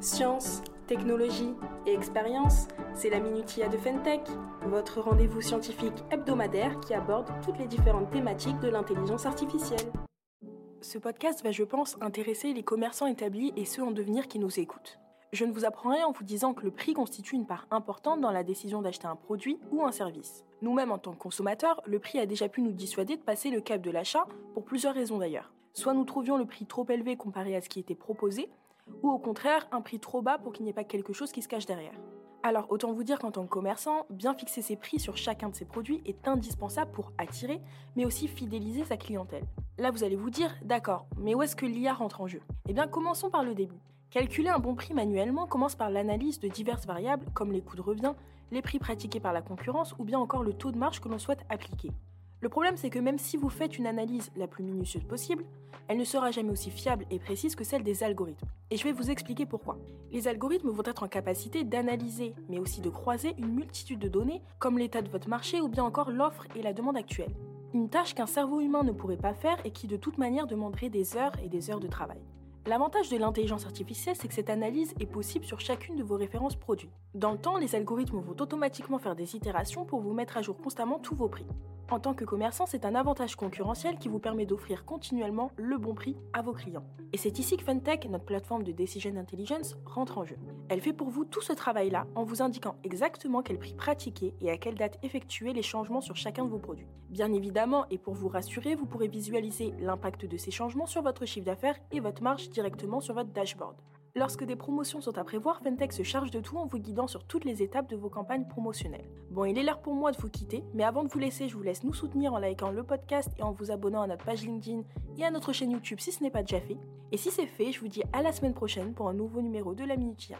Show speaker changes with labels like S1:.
S1: Science, technologie et expérience, c'est la Minutia de Fentech, votre rendez-vous scientifique hebdomadaire qui aborde toutes les différentes thématiques de l'intelligence artificielle. Ce podcast va, je pense, intéresser les commerçants établis et ceux en devenir qui nous écoutent. Je ne vous apprends rien en vous disant que le prix constitue une part importante dans la décision d'acheter un produit ou un service. Nous-mêmes, en tant que consommateurs, le prix a déjà pu nous dissuader de passer le cap de l'achat, pour plusieurs raisons d'ailleurs. Soit nous trouvions le prix trop élevé comparé à ce qui était proposé, ou au contraire un prix trop bas pour qu'il n'y ait pas quelque chose qui se cache derrière. Alors autant vous dire qu'en tant que commerçant, bien fixer ses prix sur chacun de ses produits est indispensable pour attirer, mais aussi fidéliser sa clientèle. Là vous allez vous dire, d'accord, mais où est-ce que l'IA rentre en jeu? Eh bien commençons par le début. Calculer un bon prix manuellement commence par l'analyse de diverses variables comme les coûts de revient, les prix pratiqués par la concurrence ou bien encore le taux de marge que l'on souhaite appliquer. Le problème, c'est que même si vous faites une analyse la plus minutieuse possible, elle ne sera jamais aussi fiable et précise que celle des algorithmes. Et je vais vous expliquer pourquoi. Les algorithmes vont être en capacité d'analyser, mais aussi de croiser une multitude de données, comme l'état de votre marché ou bien encore l'offre et la demande actuelle. Une tâche qu'un cerveau humain ne pourrait pas faire et qui de toute manière demanderait des heures et des heures de travail. L'avantage de l'intelligence artificielle, c'est que cette analyse est possible sur chacune de vos références produits. Dans le temps, les algorithmes vont automatiquement faire des itérations pour vous mettre à jour constamment tous vos prix. En tant que commerçant, c'est un avantage concurrentiel qui vous permet d'offrir continuellement le bon prix à vos clients. Et c'est ici que Fentech, notre plateforme de Decision Intelligence, rentre en jeu. Elle fait pour vous tout ce travail-là en vous indiquant exactement quel prix pratiquer et à quelle date effectuer les changements sur chacun de vos produits. Bien évidemment, et pour vous rassurer, vous pourrez visualiser l'impact de ces changements sur votre chiffre d'affaires et votre marge directement sur votre dashboard. Lorsque des promotions sont à prévoir, Fentech se charge de tout en vous guidant sur toutes les étapes de vos campagnes promotionnelles. Bon, il est l'heure pour moi de vous quitter, mais avant de vous laisser, je vous laisse nous soutenir en likant le podcast et en vous abonnant à notre page LinkedIn et à notre chaîne YouTube si ce n'est pas déjà fait. Et si c'est fait, je vous dis à la semaine prochaine pour un nouveau numéro de la Minutia.